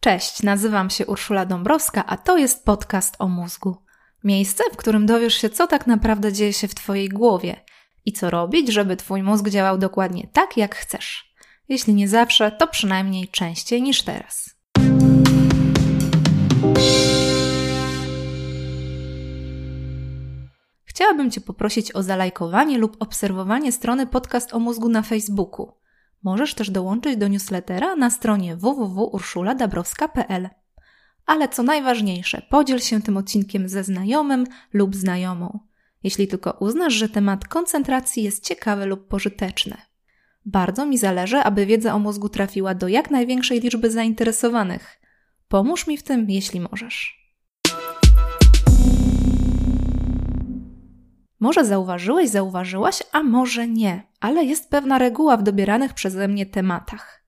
Cześć, nazywam się Urszula Dąbrowska, a to jest podcast o mózgu. Miejsce, w którym dowiesz się, co tak naprawdę dzieje się w Twojej głowie i co robić, żeby Twój mózg działał dokładnie tak, jak chcesz. Jeśli nie zawsze, to przynajmniej częściej niż teraz. Chciałabym Cię poprosić o zalajkowanie lub obserwowanie strony Podcast o mózgu na Facebooku. Możesz też dołączyć do newslettera na stronie www.urszuladabrowska.pl. Ale co najważniejsze, podziel się tym odcinkiem ze znajomym lub znajomą, jeśli tylko uznasz, że temat koncentracji jest ciekawy lub pożyteczny. Bardzo mi zależy, aby wiedza o mózgu trafiła do jak największej liczby zainteresowanych. Pomóż mi w tym, jeśli możesz. Może zauważyłeś, zauważyłaś, a może nie, ale jest pewna reguła w dobieranych przeze mnie tematach.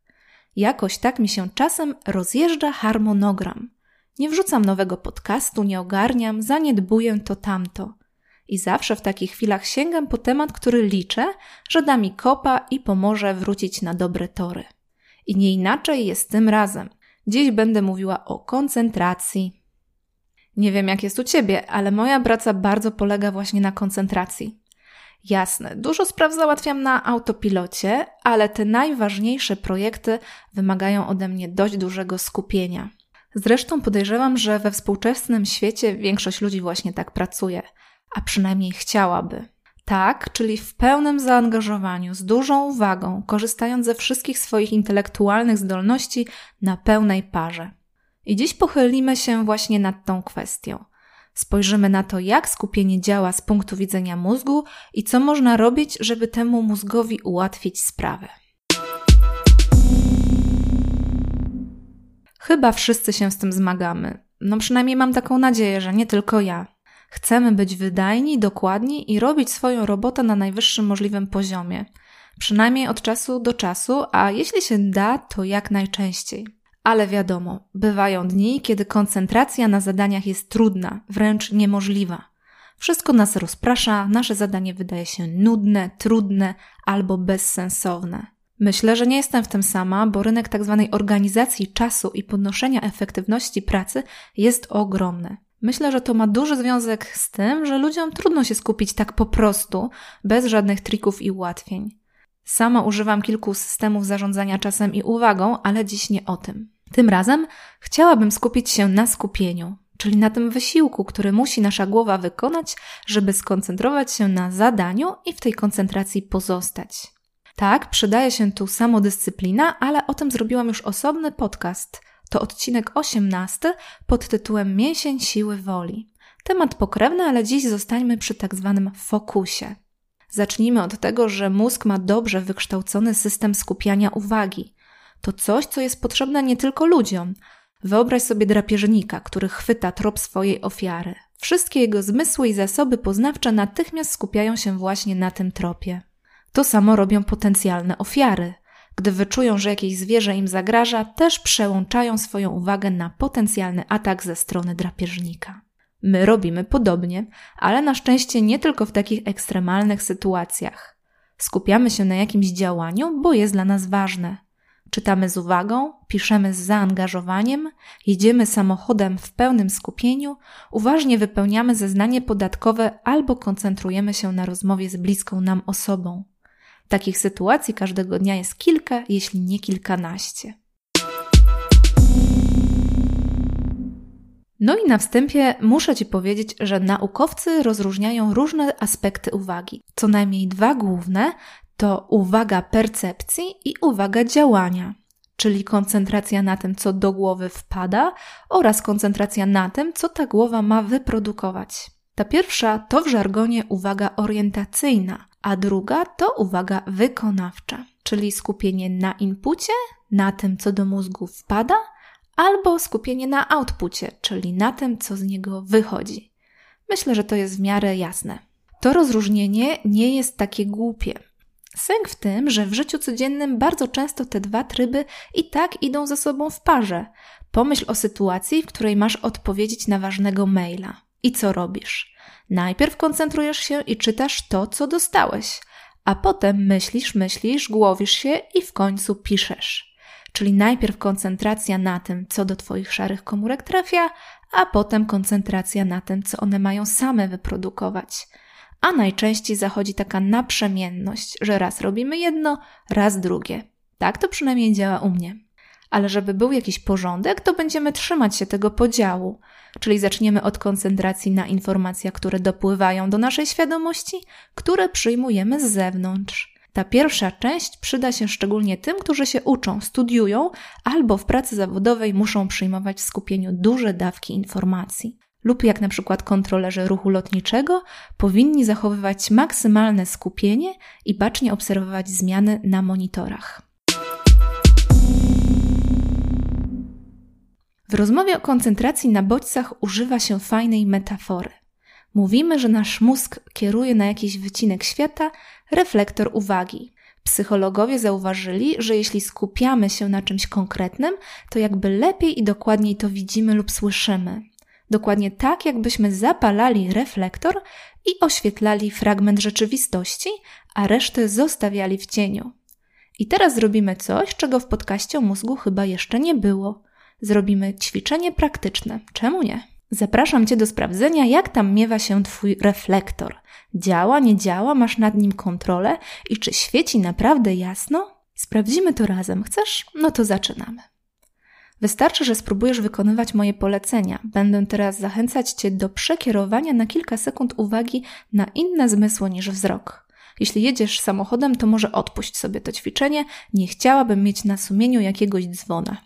Jakoś tak mi się czasem rozjeżdża harmonogram. Nie wrzucam nowego podcastu, nie ogarniam, zaniedbuję to tamto. I zawsze w takich chwilach sięgam po temat, który liczę, że da mi kopa i pomoże wrócić na dobre tory. I nie inaczej jest tym razem. Dziś będę mówiła o koncentracji, nie wiem, jak jest u ciebie, ale moja praca bardzo polega właśnie na koncentracji. Jasne, dużo spraw załatwiam na autopilocie, ale te najważniejsze projekty wymagają ode mnie dość dużego skupienia. Zresztą podejrzewam, że we współczesnym świecie większość ludzi właśnie tak pracuje, a przynajmniej chciałaby. Tak, czyli w pełnym zaangażowaniu, z dużą uwagą, korzystając ze wszystkich swoich intelektualnych zdolności na pełnej parze. I dziś pochylimy się właśnie nad tą kwestią. Spojrzymy na to, jak skupienie działa z punktu widzenia mózgu i co można robić, żeby temu mózgowi ułatwić sprawę. Chyba wszyscy się z tym zmagamy. No przynajmniej mam taką nadzieję, że nie tylko ja. Chcemy być wydajni, dokładni i robić swoją robotę na najwyższym możliwym poziomie. Przynajmniej od czasu do czasu, a jeśli się da, to jak najczęściej. Ale wiadomo, bywają dni, kiedy koncentracja na zadaniach jest trudna, wręcz niemożliwa. Wszystko nas rozprasza, nasze zadanie wydaje się nudne, trudne albo bezsensowne. Myślę, że nie jestem w tym sama, bo rynek tzw. Tak organizacji czasu i podnoszenia efektywności pracy jest ogromny. Myślę, że to ma duży związek z tym, że ludziom trudno się skupić tak po prostu, bez żadnych trików i ułatwień. Sama używam kilku systemów zarządzania czasem i uwagą, ale dziś nie o tym. Tym razem chciałabym skupić się na skupieniu, czyli na tym wysiłku, który musi nasza głowa wykonać, żeby skoncentrować się na zadaniu i w tej koncentracji pozostać. Tak, przydaje się tu samodyscyplina, ale o tym zrobiłam już osobny podcast. To odcinek 18 pod tytułem Mięsień siły woli. Temat pokrewny, ale dziś zostańmy przy tak zwanym fokusie. Zacznijmy od tego, że mózg ma dobrze wykształcony system skupiania uwagi. To coś, co jest potrzebne nie tylko ludziom. Wyobraź sobie drapieżnika, który chwyta trop swojej ofiary. Wszystkie jego zmysły i zasoby poznawcze natychmiast skupiają się właśnie na tym tropie. To samo robią potencjalne ofiary. Gdy wyczują, że jakieś zwierzę im zagraża, też przełączają swoją uwagę na potencjalny atak ze strony drapieżnika. My robimy podobnie, ale na szczęście nie tylko w takich ekstremalnych sytuacjach. Skupiamy się na jakimś działaniu, bo jest dla nas ważne. Czytamy z uwagą, piszemy z zaangażowaniem, jedziemy samochodem w pełnym skupieniu, uważnie wypełniamy zeznanie podatkowe albo koncentrujemy się na rozmowie z bliską nam osobą. Takich sytuacji każdego dnia jest kilka, jeśli nie kilkanaście. No i na wstępie muszę Ci powiedzieć, że naukowcy rozróżniają różne aspekty uwagi. Co najmniej dwa główne to uwaga percepcji i uwaga działania, czyli koncentracja na tym, co do głowy wpada oraz koncentracja na tym, co ta głowa ma wyprodukować. Ta pierwsza to w żargonie uwaga orientacyjna, a druga to uwaga wykonawcza, czyli skupienie na inpucie, na tym, co do mózgu wpada albo skupienie na outpucie, czyli na tym, co z niego wychodzi. Myślę, że to jest w miarę jasne. To rozróżnienie nie jest takie głupie. Sęk w tym, że w życiu codziennym bardzo często te dwa tryby i tak idą ze sobą w parze. Pomyśl o sytuacji, w której masz odpowiedzieć na ważnego maila. I co robisz? Najpierw koncentrujesz się i czytasz to, co dostałeś, a potem myślisz, myślisz, głowisz się i w końcu piszesz. Czyli najpierw koncentracja na tym, co do Twoich szarych komórek trafia, a potem koncentracja na tym, co one mają same wyprodukować. A najczęściej zachodzi taka naprzemienność, że raz robimy jedno, raz drugie. Tak to przynajmniej działa u mnie. Ale żeby był jakiś porządek, to będziemy trzymać się tego podziału. Czyli zaczniemy od koncentracji na informacjach, które dopływają do naszej świadomości, które przyjmujemy z zewnątrz. Ta pierwsza część przyda się szczególnie tym, którzy się uczą, studiują albo w pracy zawodowej muszą przyjmować w skupieniu duże dawki informacji. Lub jak na przykład kontrolerzy ruchu lotniczego powinni zachowywać maksymalne skupienie i bacznie obserwować zmiany na monitorach. W rozmowie o koncentracji na bodźcach używa się fajnej metafory. Mówimy, że nasz mózg kieruje na jakiś wycinek świata reflektor uwagi. Psychologowie zauważyli, że jeśli skupiamy się na czymś konkretnym, to jakby lepiej i dokładniej to widzimy lub słyszymy. Dokładnie tak, jakbyśmy zapalali reflektor i oświetlali fragment rzeczywistości, a resztę zostawiali w cieniu. I teraz zrobimy coś, czego w podcaście o mózgu chyba jeszcze nie było. Zrobimy ćwiczenie praktyczne. Czemu nie? Zapraszam Cię do sprawdzenia, jak tam miewa się Twój reflektor. Działa, nie działa, masz nad nim kontrolę i czy świeci naprawdę jasno? Sprawdzimy to razem. Chcesz? No to zaczynamy. Wystarczy, że spróbujesz wykonywać moje polecenia. Będę teraz zachęcać Cię do przekierowania na kilka sekund uwagi na inne zmysły niż wzrok. Jeśli jedziesz samochodem, to może odpuść sobie to ćwiczenie. Nie chciałabym mieć na sumieniu jakiegoś dzwona.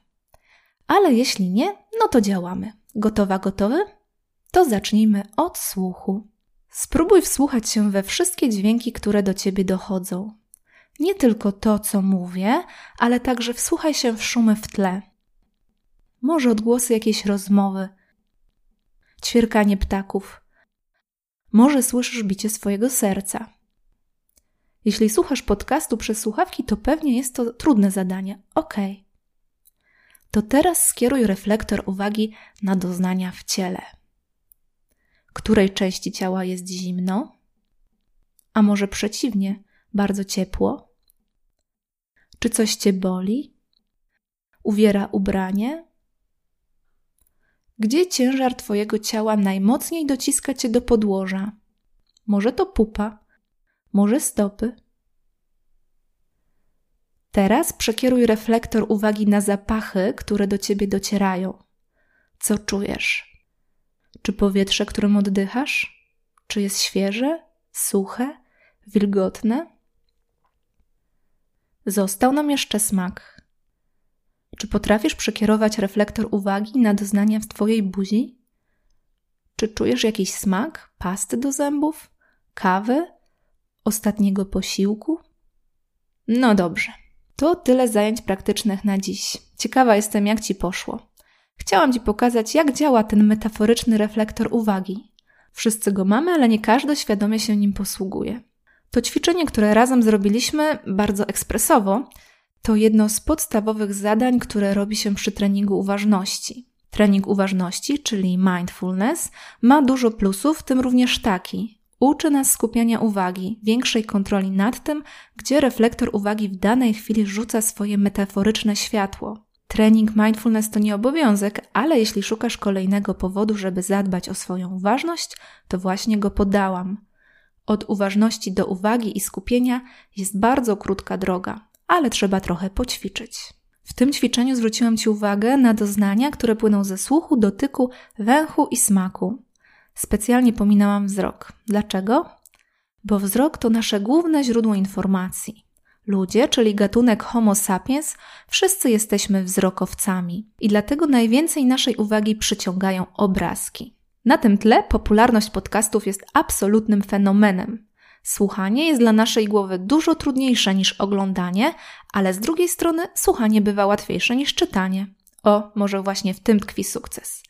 Ale jeśli nie, no to działamy. Gotowa, gotowy? To zacznijmy od słuchu. Spróbuj wsłuchać się we wszystkie dźwięki, które do ciebie dochodzą. Nie tylko to, co mówię, ale także wsłuchaj się w szumy w tle. Może odgłosy jakiejś rozmowy, ćwierkanie ptaków. Może słyszysz bicie swojego serca. Jeśli słuchasz podcastu przez słuchawki, to pewnie jest to trudne zadanie. Okej. Okay to teraz skieruj reflektor uwagi na doznania w ciele. Której części ciała jest zimno? A może przeciwnie, bardzo ciepło? Czy coś cię boli? Uwiera ubranie? Gdzie ciężar twojego ciała najmocniej dociska cię do podłoża? Może to pupa, może stopy, Teraz przekieruj reflektor uwagi na zapachy, które do ciebie docierają. Co czujesz? Czy powietrze, którym oddychasz? Czy jest świeże, suche, wilgotne? Został nam jeszcze smak. Czy potrafisz przekierować reflektor uwagi na doznania w Twojej buzi? Czy czujesz jakiś smak pasty do zębów, kawy, ostatniego posiłku? No dobrze. To tyle zajęć praktycznych na dziś. Ciekawa jestem, jak Ci poszło. Chciałam Ci pokazać, jak działa ten metaforyczny reflektor uwagi. Wszyscy go mamy, ale nie każdy świadomie się nim posługuje. To ćwiczenie, które razem zrobiliśmy bardzo ekspresowo, to jedno z podstawowych zadań, które robi się przy treningu uważności. Trening uważności, czyli mindfulness, ma dużo plusów, w tym również taki, Uczy nas skupiania uwagi, większej kontroli nad tym, gdzie reflektor uwagi w danej chwili rzuca swoje metaforyczne światło. Trening mindfulness to nie obowiązek, ale jeśli szukasz kolejnego powodu, żeby zadbać o swoją uważność, to właśnie go podałam. Od uważności do uwagi i skupienia jest bardzo krótka droga, ale trzeba trochę poćwiczyć. W tym ćwiczeniu zwróciłam Ci uwagę na doznania, które płyną ze słuchu, dotyku, węchu i smaku. Specjalnie pominęłam wzrok. Dlaczego? Bo wzrok to nasze główne źródło informacji. Ludzie, czyli gatunek Homo sapiens, wszyscy jesteśmy wzrokowcami i dlatego najwięcej naszej uwagi przyciągają obrazki. Na tym tle popularność podcastów jest absolutnym fenomenem. Słuchanie jest dla naszej głowy dużo trudniejsze niż oglądanie, ale z drugiej strony słuchanie bywa łatwiejsze niż czytanie. O, może właśnie w tym tkwi sukces.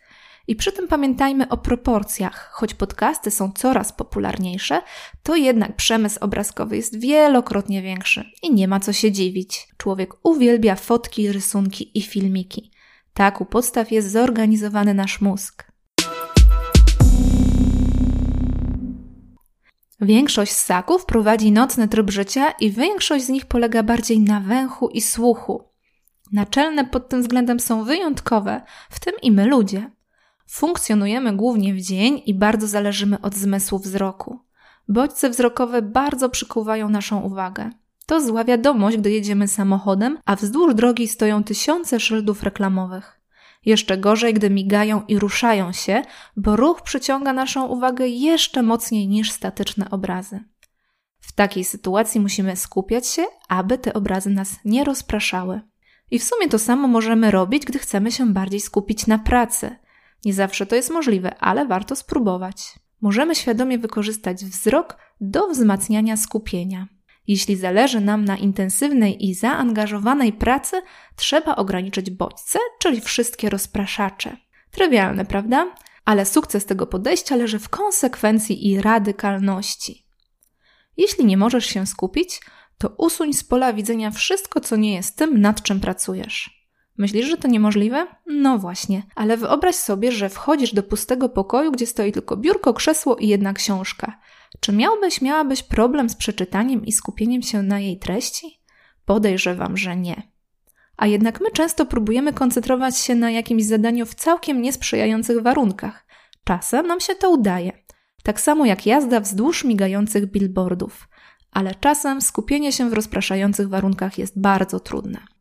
I przy tym pamiętajmy o proporcjach. Choć podcasty są coraz popularniejsze, to jednak przemysł obrazkowy jest wielokrotnie większy i nie ma co się dziwić. Człowiek uwielbia fotki, rysunki i filmiki. Tak u podstaw jest zorganizowany nasz mózg. Większość ssaków prowadzi nocny tryb życia i większość z nich polega bardziej na węchu i słuchu. Naczelne pod tym względem są wyjątkowe, w tym i my ludzie. Funkcjonujemy głównie w dzień i bardzo zależymy od zmysłu wzroku. Bodźce wzrokowe bardzo przykuwają naszą uwagę. To zła wiadomość, gdy jedziemy samochodem, a wzdłuż drogi stoją tysiące szyldów reklamowych. Jeszcze gorzej, gdy migają i ruszają się, bo ruch przyciąga naszą uwagę jeszcze mocniej niż statyczne obrazy. W takiej sytuacji musimy skupiać się, aby te obrazy nas nie rozpraszały. I w sumie to samo możemy robić, gdy chcemy się bardziej skupić na pracy. Nie zawsze to jest możliwe, ale warto spróbować. Możemy świadomie wykorzystać wzrok do wzmacniania skupienia. Jeśli zależy nam na intensywnej i zaangażowanej pracy, trzeba ograniczyć bodźce, czyli wszystkie rozpraszacze. Trywialne, prawda? Ale sukces tego podejścia leży w konsekwencji i radykalności. Jeśli nie możesz się skupić, to usuń z pola widzenia wszystko, co nie jest tym, nad czym pracujesz. Myślisz, że to niemożliwe? No właśnie, ale wyobraź sobie, że wchodzisz do pustego pokoju, gdzie stoi tylko biurko, krzesło i jedna książka. Czy miałbyś, miałabyś problem z przeczytaniem i skupieniem się na jej treści? Podejrzewam, że nie. A jednak my często próbujemy koncentrować się na jakimś zadaniu w całkiem niesprzyjających warunkach. Czasem nam się to udaje. Tak samo jak jazda wzdłuż migających billboardów. Ale czasem skupienie się w rozpraszających warunkach jest bardzo trudne.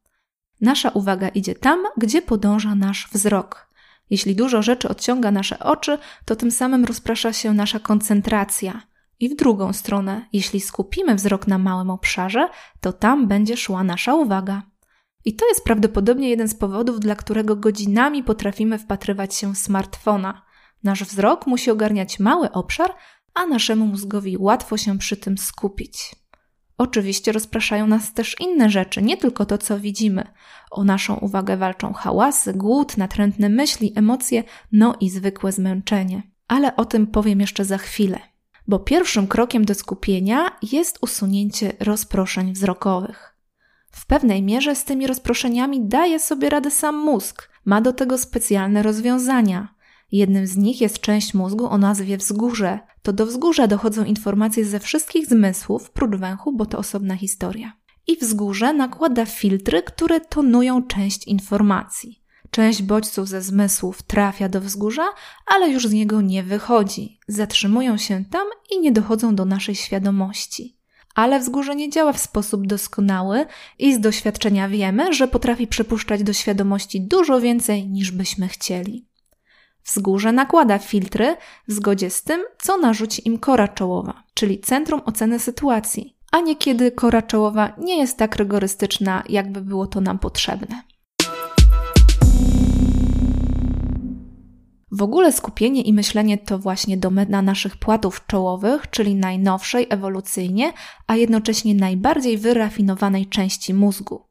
Nasza uwaga idzie tam, gdzie podąża nasz wzrok. Jeśli dużo rzeczy odciąga nasze oczy, to tym samym rozprasza się nasza koncentracja. I w drugą stronę, jeśli skupimy wzrok na małym obszarze, to tam będzie szła nasza uwaga. I to jest prawdopodobnie jeden z powodów, dla którego godzinami potrafimy wpatrywać się w smartfona. Nasz wzrok musi ogarniać mały obszar, a naszemu mózgowi łatwo się przy tym skupić. Oczywiście rozpraszają nas też inne rzeczy, nie tylko to, co widzimy. O naszą uwagę walczą hałasy, głód, natrętne myśli, emocje, no i zwykłe zmęczenie. Ale o tym powiem jeszcze za chwilę. Bo pierwszym krokiem do skupienia jest usunięcie rozproszeń wzrokowych. W pewnej mierze z tymi rozproszeniami daje sobie radę sam mózg. Ma do tego specjalne rozwiązania. Jednym z nich jest część mózgu o nazwie wzgórze. To do wzgórza dochodzą informacje ze wszystkich zmysłów, prócz węchu, bo to osobna historia. I wzgórze nakłada filtry, które tonują część informacji. Część bodźców ze zmysłów trafia do wzgórza, ale już z niego nie wychodzi. Zatrzymują się tam i nie dochodzą do naszej świadomości. Ale wzgórze nie działa w sposób doskonały i z doświadczenia wiemy, że potrafi przepuszczać do świadomości dużo więcej niż byśmy chcieli. Wzgórze nakłada filtry w zgodzie z tym, co narzuci im kora czołowa, czyli centrum oceny sytuacji, a niekiedy kora czołowa nie jest tak rygorystyczna, jakby było to nam potrzebne. W ogóle skupienie i myślenie to właśnie domena naszych płatów czołowych, czyli najnowszej ewolucyjnie, a jednocześnie najbardziej wyrafinowanej części mózgu.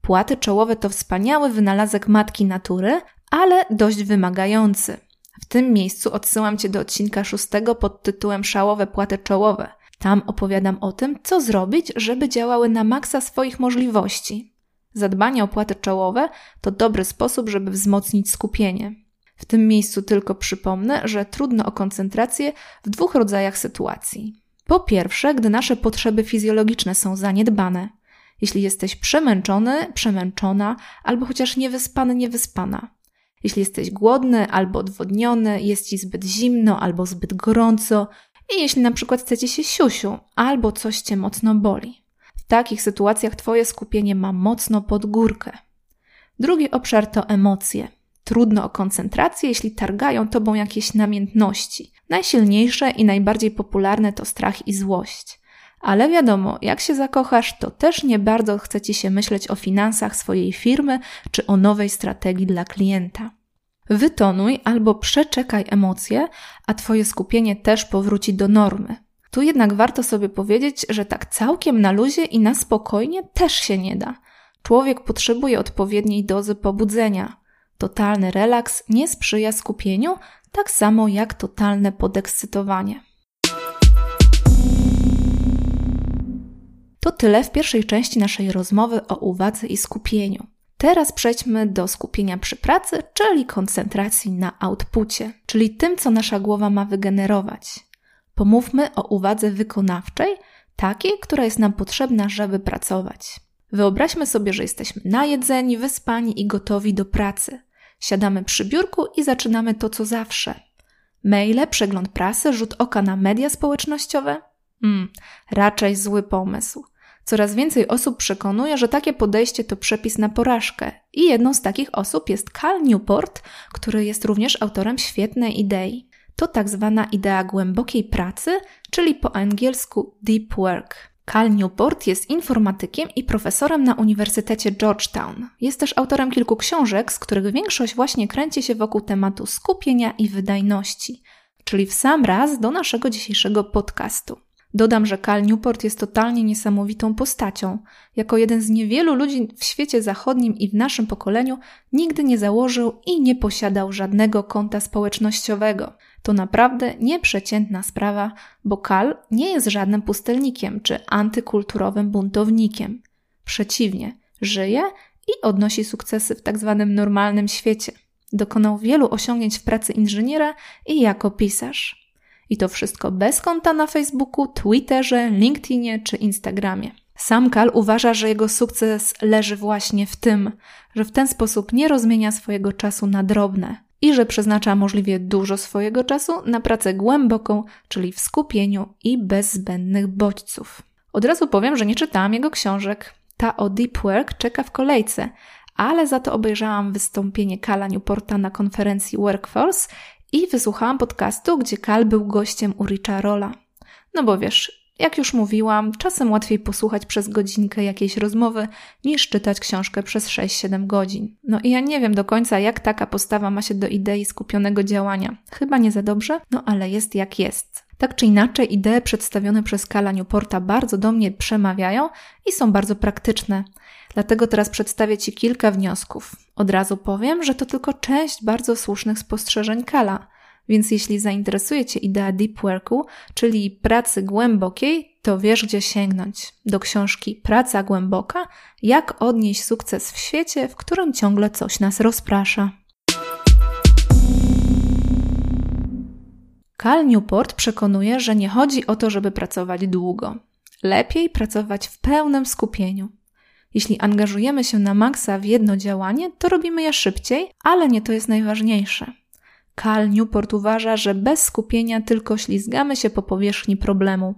Płaty czołowe to wspaniały wynalazek matki natury, ale dość wymagający. W tym miejscu odsyłam Cię do odcinka szóstego pod tytułem Szałowe płaty czołowe. Tam opowiadam o tym, co zrobić, żeby działały na maksa swoich możliwości. Zadbanie o płaty czołowe to dobry sposób, żeby wzmocnić skupienie. W tym miejscu tylko przypomnę, że trudno o koncentrację w dwóch rodzajach sytuacji. Po pierwsze, gdy nasze potrzeby fizjologiczne są zaniedbane. Jeśli jesteś przemęczony, przemęczona, albo chociaż niewyspany, niewyspana. Jeśli jesteś głodny albo odwodniony, jest ci zbyt zimno albo zbyt gorąco i jeśli na przykład chce się siusiu albo coś cię mocno boli. W takich sytuacjach twoje skupienie ma mocno pod górkę. Drugi obszar to emocje. Trudno o koncentrację, jeśli targają tobą jakieś namiętności. Najsilniejsze i najbardziej popularne to strach i złość. Ale wiadomo, jak się zakochasz, to też nie bardzo chce ci się myśleć o finansach swojej firmy czy o nowej strategii dla klienta. Wytonuj albo przeczekaj emocje, a twoje skupienie też powróci do normy. Tu jednak warto sobie powiedzieć, że tak całkiem na luzie i na spokojnie też się nie da. Człowiek potrzebuje odpowiedniej dozy pobudzenia. Totalny relaks nie sprzyja skupieniu, tak samo jak totalne podekscytowanie. To tyle w pierwszej części naszej rozmowy o uwadze i skupieniu. Teraz przejdźmy do skupienia przy pracy, czyli koncentracji na outpucie, czyli tym, co nasza głowa ma wygenerować. Pomówmy o uwadze wykonawczej, takiej, która jest nam potrzebna, żeby pracować. Wyobraźmy sobie, że jesteśmy najedzeni, wyspani i gotowi do pracy. Siadamy przy biurku i zaczynamy to, co zawsze. Maile, przegląd prasy, rzut oka na media społecznościowe? Hmm, raczej zły pomysł. Coraz więcej osób przekonuje, że takie podejście to przepis na porażkę. I jedną z takich osób jest Cal Newport, który jest również autorem świetnej idei. To tak zwana idea głębokiej pracy, czyli po angielsku deep work. Cal Newport jest informatykiem i profesorem na Uniwersytecie Georgetown. Jest też autorem kilku książek, z których większość właśnie kręci się wokół tematu skupienia i wydajności, czyli w sam raz do naszego dzisiejszego podcastu. Dodam, że Cal Newport jest totalnie niesamowitą postacią. Jako jeden z niewielu ludzi w świecie zachodnim i w naszym pokoleniu nigdy nie założył i nie posiadał żadnego konta społecznościowego. To naprawdę nieprzeciętna sprawa, bo Cal nie jest żadnym pustelnikiem czy antykulturowym buntownikiem. Przeciwnie, żyje i odnosi sukcesy w tak zwanym normalnym świecie. Dokonał wielu osiągnięć w pracy inżyniera i jako pisarz. I to wszystko bez konta na Facebooku, Twitterze, LinkedInie czy Instagramie. Sam Kal uważa, że jego sukces leży właśnie w tym, że w ten sposób nie rozmienia swojego czasu na drobne i że przeznacza możliwie dużo swojego czasu na pracę głęboką, czyli w skupieniu i bez zbędnych bodźców. Od razu powiem, że nie czytałam jego książek. Ta o Deep Work czeka w kolejce, ale za to obejrzałam wystąpienie Kala Newporta na konferencji Workforce i wysłuchałam podcastu, gdzie Kal był gościem u Richa Rolla. No bo wiesz, jak już mówiłam, czasem łatwiej posłuchać przez godzinkę jakiejś rozmowy, niż czytać książkę przez 6-7 godzin. No i ja nie wiem do końca, jak taka postawa ma się do idei skupionego działania. Chyba nie za dobrze, no ale jest jak jest. Tak czy inaczej, idee przedstawione przez Kala Newporta bardzo do mnie przemawiają i są bardzo praktyczne. Dlatego teraz przedstawię Ci kilka wniosków. Od razu powiem, że to tylko część bardzo słusznych spostrzeżeń Kala. Więc jeśli zainteresuje Cię idea deep worku, czyli pracy głębokiej, to wiesz gdzie sięgnąć. Do książki Praca głęboka, jak odnieść sukces w świecie, w którym ciągle coś nas rozprasza. Cal Newport przekonuje, że nie chodzi o to, żeby pracować długo. Lepiej pracować w pełnym skupieniu. Jeśli angażujemy się na maksa w jedno działanie, to robimy je szybciej, ale nie to jest najważniejsze. Cal Newport uważa, że bez skupienia tylko ślizgamy się po powierzchni problemu.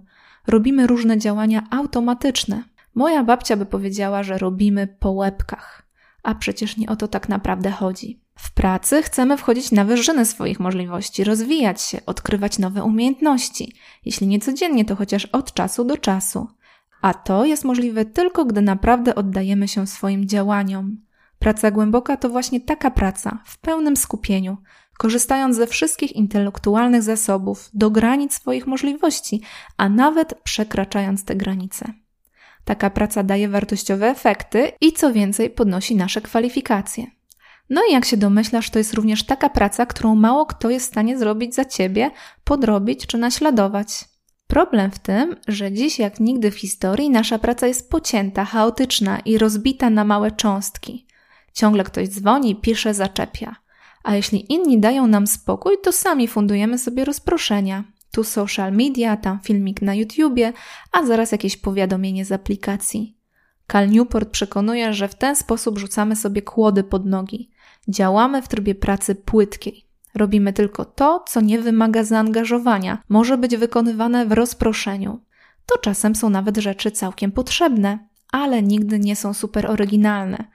Robimy różne działania automatyczne. Moja babcia by powiedziała, że robimy po łebkach. A przecież nie o to tak naprawdę chodzi. W pracy chcemy wchodzić na wyżyny swoich możliwości, rozwijać się, odkrywać nowe umiejętności. Jeśli nie codziennie, to chociaż od czasu do czasu. A to jest możliwe tylko, gdy naprawdę oddajemy się swoim działaniom. Praca głęboka to właśnie taka praca, w pełnym skupieniu, korzystając ze wszystkich intelektualnych zasobów, do granic swoich możliwości, a nawet przekraczając te granice. Taka praca daje wartościowe efekty i co więcej podnosi nasze kwalifikacje. No i jak się domyślasz, to jest również taka praca, którą mało kto jest w stanie zrobić za ciebie, podrobić czy naśladować. Problem w tym, że dziś jak nigdy w historii nasza praca jest pocięta, chaotyczna i rozbita na małe cząstki. Ciągle ktoś dzwoni, pisze, zaczepia. A jeśli inni dają nam spokój, to sami fundujemy sobie rozproszenia. Tu social media, tam filmik na YouTubie, a zaraz jakieś powiadomienie z aplikacji. Cal Newport przekonuje, że w ten sposób rzucamy sobie kłody pod nogi. Działamy w trybie pracy płytkiej. Robimy tylko to, co nie wymaga zaangażowania, może być wykonywane w rozproszeniu. To czasem są nawet rzeczy całkiem potrzebne, ale nigdy nie są super oryginalne.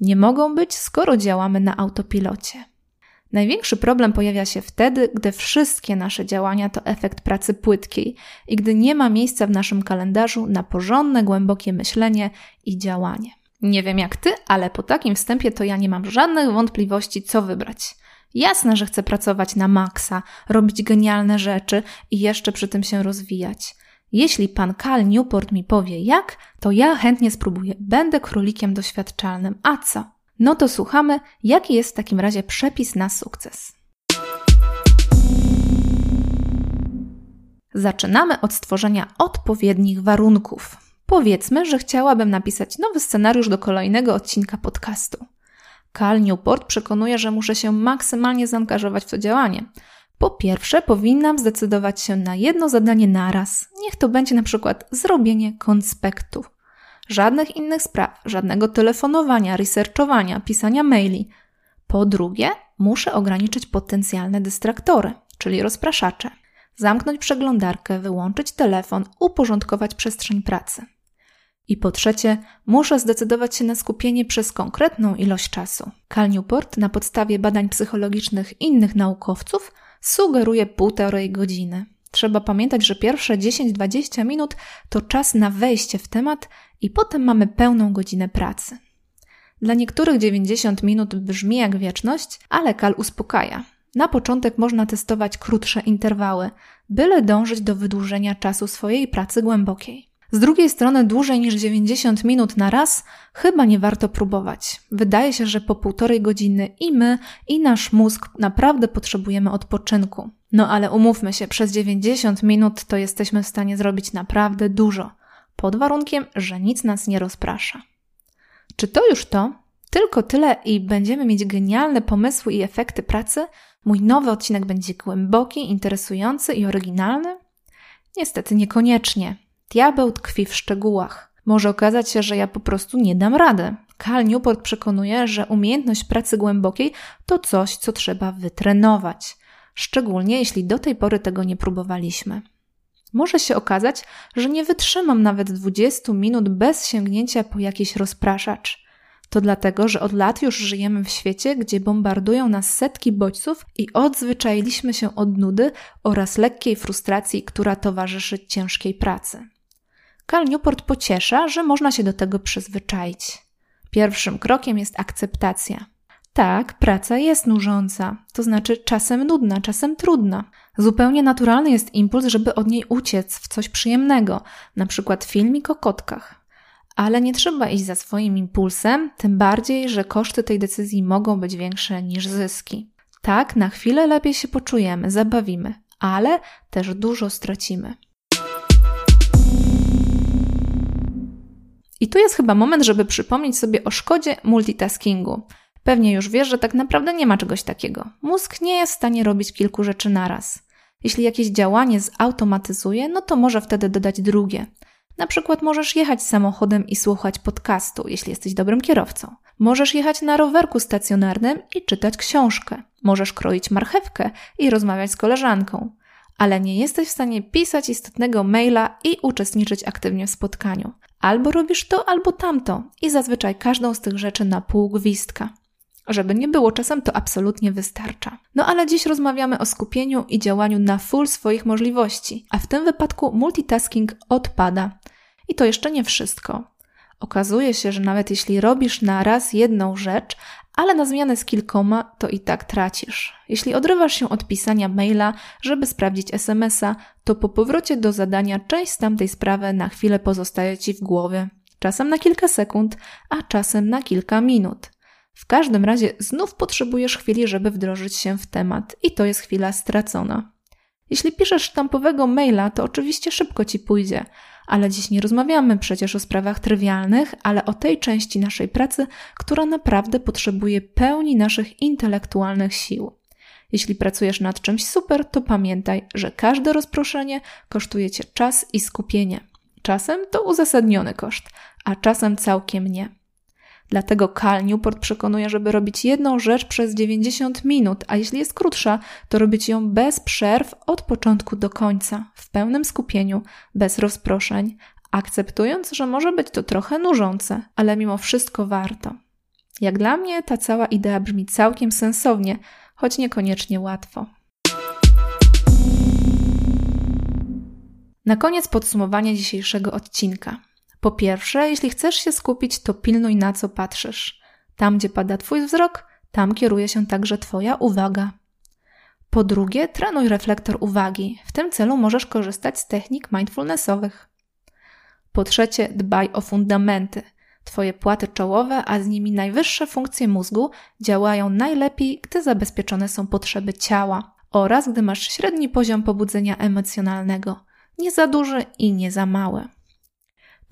Nie mogą być, skoro działamy na autopilocie. Największy problem pojawia się wtedy, gdy wszystkie nasze działania to efekt pracy płytkiej i gdy nie ma miejsca w naszym kalendarzu na porządne, głębokie myślenie i działanie. Nie wiem jak ty, ale po takim wstępie to ja nie mam żadnych wątpliwości, co wybrać. Jasne, że chcę pracować na maksa, robić genialne rzeczy i jeszcze przy tym się rozwijać. Jeśli pan Cal Newport mi powie jak, to ja chętnie spróbuję. Będę królikiem doświadczalnym. A co? No to słuchamy, jaki jest w takim razie przepis na sukces. Zaczynamy od stworzenia odpowiednich warunków. Powiedzmy, że chciałabym napisać nowy scenariusz do kolejnego odcinka podcastu. Cal Newport przekonuje, że muszę się maksymalnie zaangażować w to działanie. Po pierwsze, powinnam zdecydować się na jedno zadanie naraz. Niech to będzie na przykład zrobienie konspektu. Żadnych innych spraw, żadnego telefonowania, researchowania, pisania maili. Po drugie, muszę ograniczyć potencjalne dystraktory, czyli rozpraszacze. Zamknąć przeglądarkę, wyłączyć telefon, uporządkować przestrzeń pracy. I po trzecie, muszę zdecydować się na skupienie przez konkretną ilość czasu. Cal Newport na podstawie badań psychologicznych innych naukowców sugeruje półtorej godziny. Trzeba pamiętać, że pierwsze 10-20 minut to czas na wejście w temat i potem mamy pełną godzinę pracy. Dla niektórych 90 minut brzmi jak wieczność, ale Kal uspokaja. Na początek można testować krótsze interwały, byle dążyć do wydłużenia czasu swojej pracy głębokiej. Z drugiej strony dłużej niż 90 minut na raz chyba nie warto próbować. Wydaje się, że po półtorej godziny i my, i nasz mózg naprawdę potrzebujemy odpoczynku. No ale umówmy się, przez 90 minut to jesteśmy w stanie zrobić naprawdę dużo, pod warunkiem, że nic nas nie rozprasza. Czy to już to? Tylko tyle i będziemy mieć genialne pomysły i efekty pracy? Mój nowy odcinek będzie głęboki, interesujący i oryginalny? Niestety niekoniecznie. Diabeł tkwi w szczegółach. Może okazać się, że ja po prostu nie dam rady. Cal Newport przekonuje, że umiejętność pracy głębokiej to coś, co trzeba wytrenować. Szczególnie jeśli do tej pory tego nie próbowaliśmy. Może się okazać, że nie wytrzymam nawet 20 minut bez sięgnięcia po jakiś rozpraszacz. To dlatego, że od lat już żyjemy w świecie, gdzie bombardują nas setki bodźców i odzwyczailiśmy się od nudy oraz lekkiej frustracji, która towarzyszy ciężkiej pracy. Cal Newport pociesza, że można się do tego przyzwyczaić. Pierwszym krokiem jest akceptacja. Tak, praca jest nużąca, to znaczy czasem nudna, czasem trudna. Zupełnie naturalny jest impuls, żeby od niej uciec w coś przyjemnego, na przykład filmik o kotkach. Ale nie trzeba iść za swoim impulsem, tym bardziej, że koszty tej decyzji mogą być większe niż zyski. Tak, na chwilę lepiej się poczujemy, zabawimy, ale też dużo stracimy. I tu jest chyba moment, żeby przypomnieć sobie o szkodzie multitaskingu. Pewnie już wiesz, że tak naprawdę nie ma czegoś takiego. Mózg nie jest w stanie robić kilku rzeczy naraz. Jeśli jakieś działanie zautomatyzuje, no to może wtedy dodać drugie. Na przykład możesz jechać samochodem i słuchać podcastu, jeśli jesteś dobrym kierowcą. Możesz jechać na rowerku stacjonarnym i czytać książkę. Możesz kroić marchewkę i rozmawiać z koleżanką. Ale nie jesteś w stanie pisać istotnego maila i uczestniczyć aktywnie w spotkaniu. Albo robisz to, albo tamto i zazwyczaj każdą z tych rzeczy na pół gwizdka. Żeby nie było, czasem to absolutnie wystarcza. No ale dziś rozmawiamy o skupieniu i działaniu na full swoich możliwości, a w tym wypadku multitasking odpada. I to jeszcze nie wszystko. Okazuje się, że nawet jeśli robisz na raz jedną rzecz, ale na zmianę z kilkoma, to i tak tracisz. Jeśli odrywasz się od pisania maila, żeby sprawdzić SMS-a, to po powrocie do zadania część z tamtej sprawy na chwilę pozostaje ci w głowie. Czasem na kilka sekund, a czasem na kilka minut. W każdym razie znów potrzebujesz chwili, żeby wdrożyć się w temat i to jest chwila stracona. Jeśli piszesz sztampowego maila, to oczywiście szybko ci pójdzie, ale dziś nie rozmawiamy przecież o sprawach trywialnych, ale o tej części naszej pracy, która naprawdę potrzebuje pełni naszych intelektualnych sił. Jeśli pracujesz nad czymś super, to pamiętaj, że każde rozproszenie kosztuje cię czas i skupienie. Czasem to uzasadniony koszt, a czasem całkiem nie. Dlatego Cal Newport przekonuje, żeby robić jedną rzecz przez 90 minut, a jeśli jest krótsza, to robić ją bez przerw od początku do końca, w pełnym skupieniu, bez rozproszeń, akceptując, że może być to trochę nużące, ale mimo wszystko warto. Jak dla mnie ta cała idea brzmi całkiem sensownie, choć niekoniecznie łatwo. Na koniec podsumowanie dzisiejszego odcinka. Po pierwsze, jeśli chcesz się skupić, to pilnuj na co patrzysz. Tam, gdzie pada Twój wzrok, tam kieruje się także Twoja uwaga. Po drugie, trenuj reflektor uwagi. W tym celu możesz korzystać z technik mindfulnessowych. Po trzecie, dbaj o fundamenty. Twoje płaty czołowe, a z nimi najwyższe funkcje mózgu działają najlepiej, gdy zabezpieczone są potrzeby ciała oraz gdy masz średni poziom pobudzenia emocjonalnego, nie za duży i nie za mały.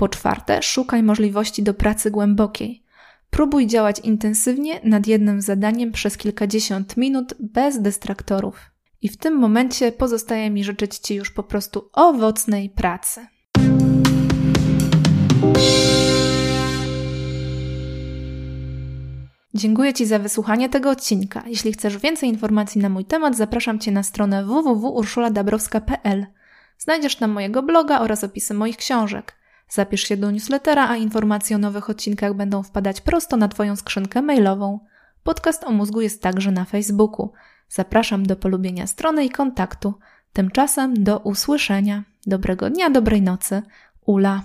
Po czwarte, szukaj możliwości do pracy głębokiej. Próbuj działać intensywnie nad jednym zadaniem przez kilkadziesiąt minut bez dystraktorów. I w tym momencie pozostaje mi życzyć Ci już po prostu owocnej pracy. Dziękuję Ci za wysłuchanie tego odcinka. Jeśli chcesz więcej informacji na mój temat, zapraszam Cię na stronę www.urszuladabrowska.pl. Znajdziesz tam mojego bloga oraz opisy moich książek. Zapisz się do newslettera, a informacje o nowych odcinkach będą wpadać prosto na Twoją skrzynkę mailową. Podcast o mózgu jest także na Facebooku. Zapraszam do polubienia strony i kontaktu. Tymczasem do usłyszenia. Dobrego dnia, dobrej nocy. Ula.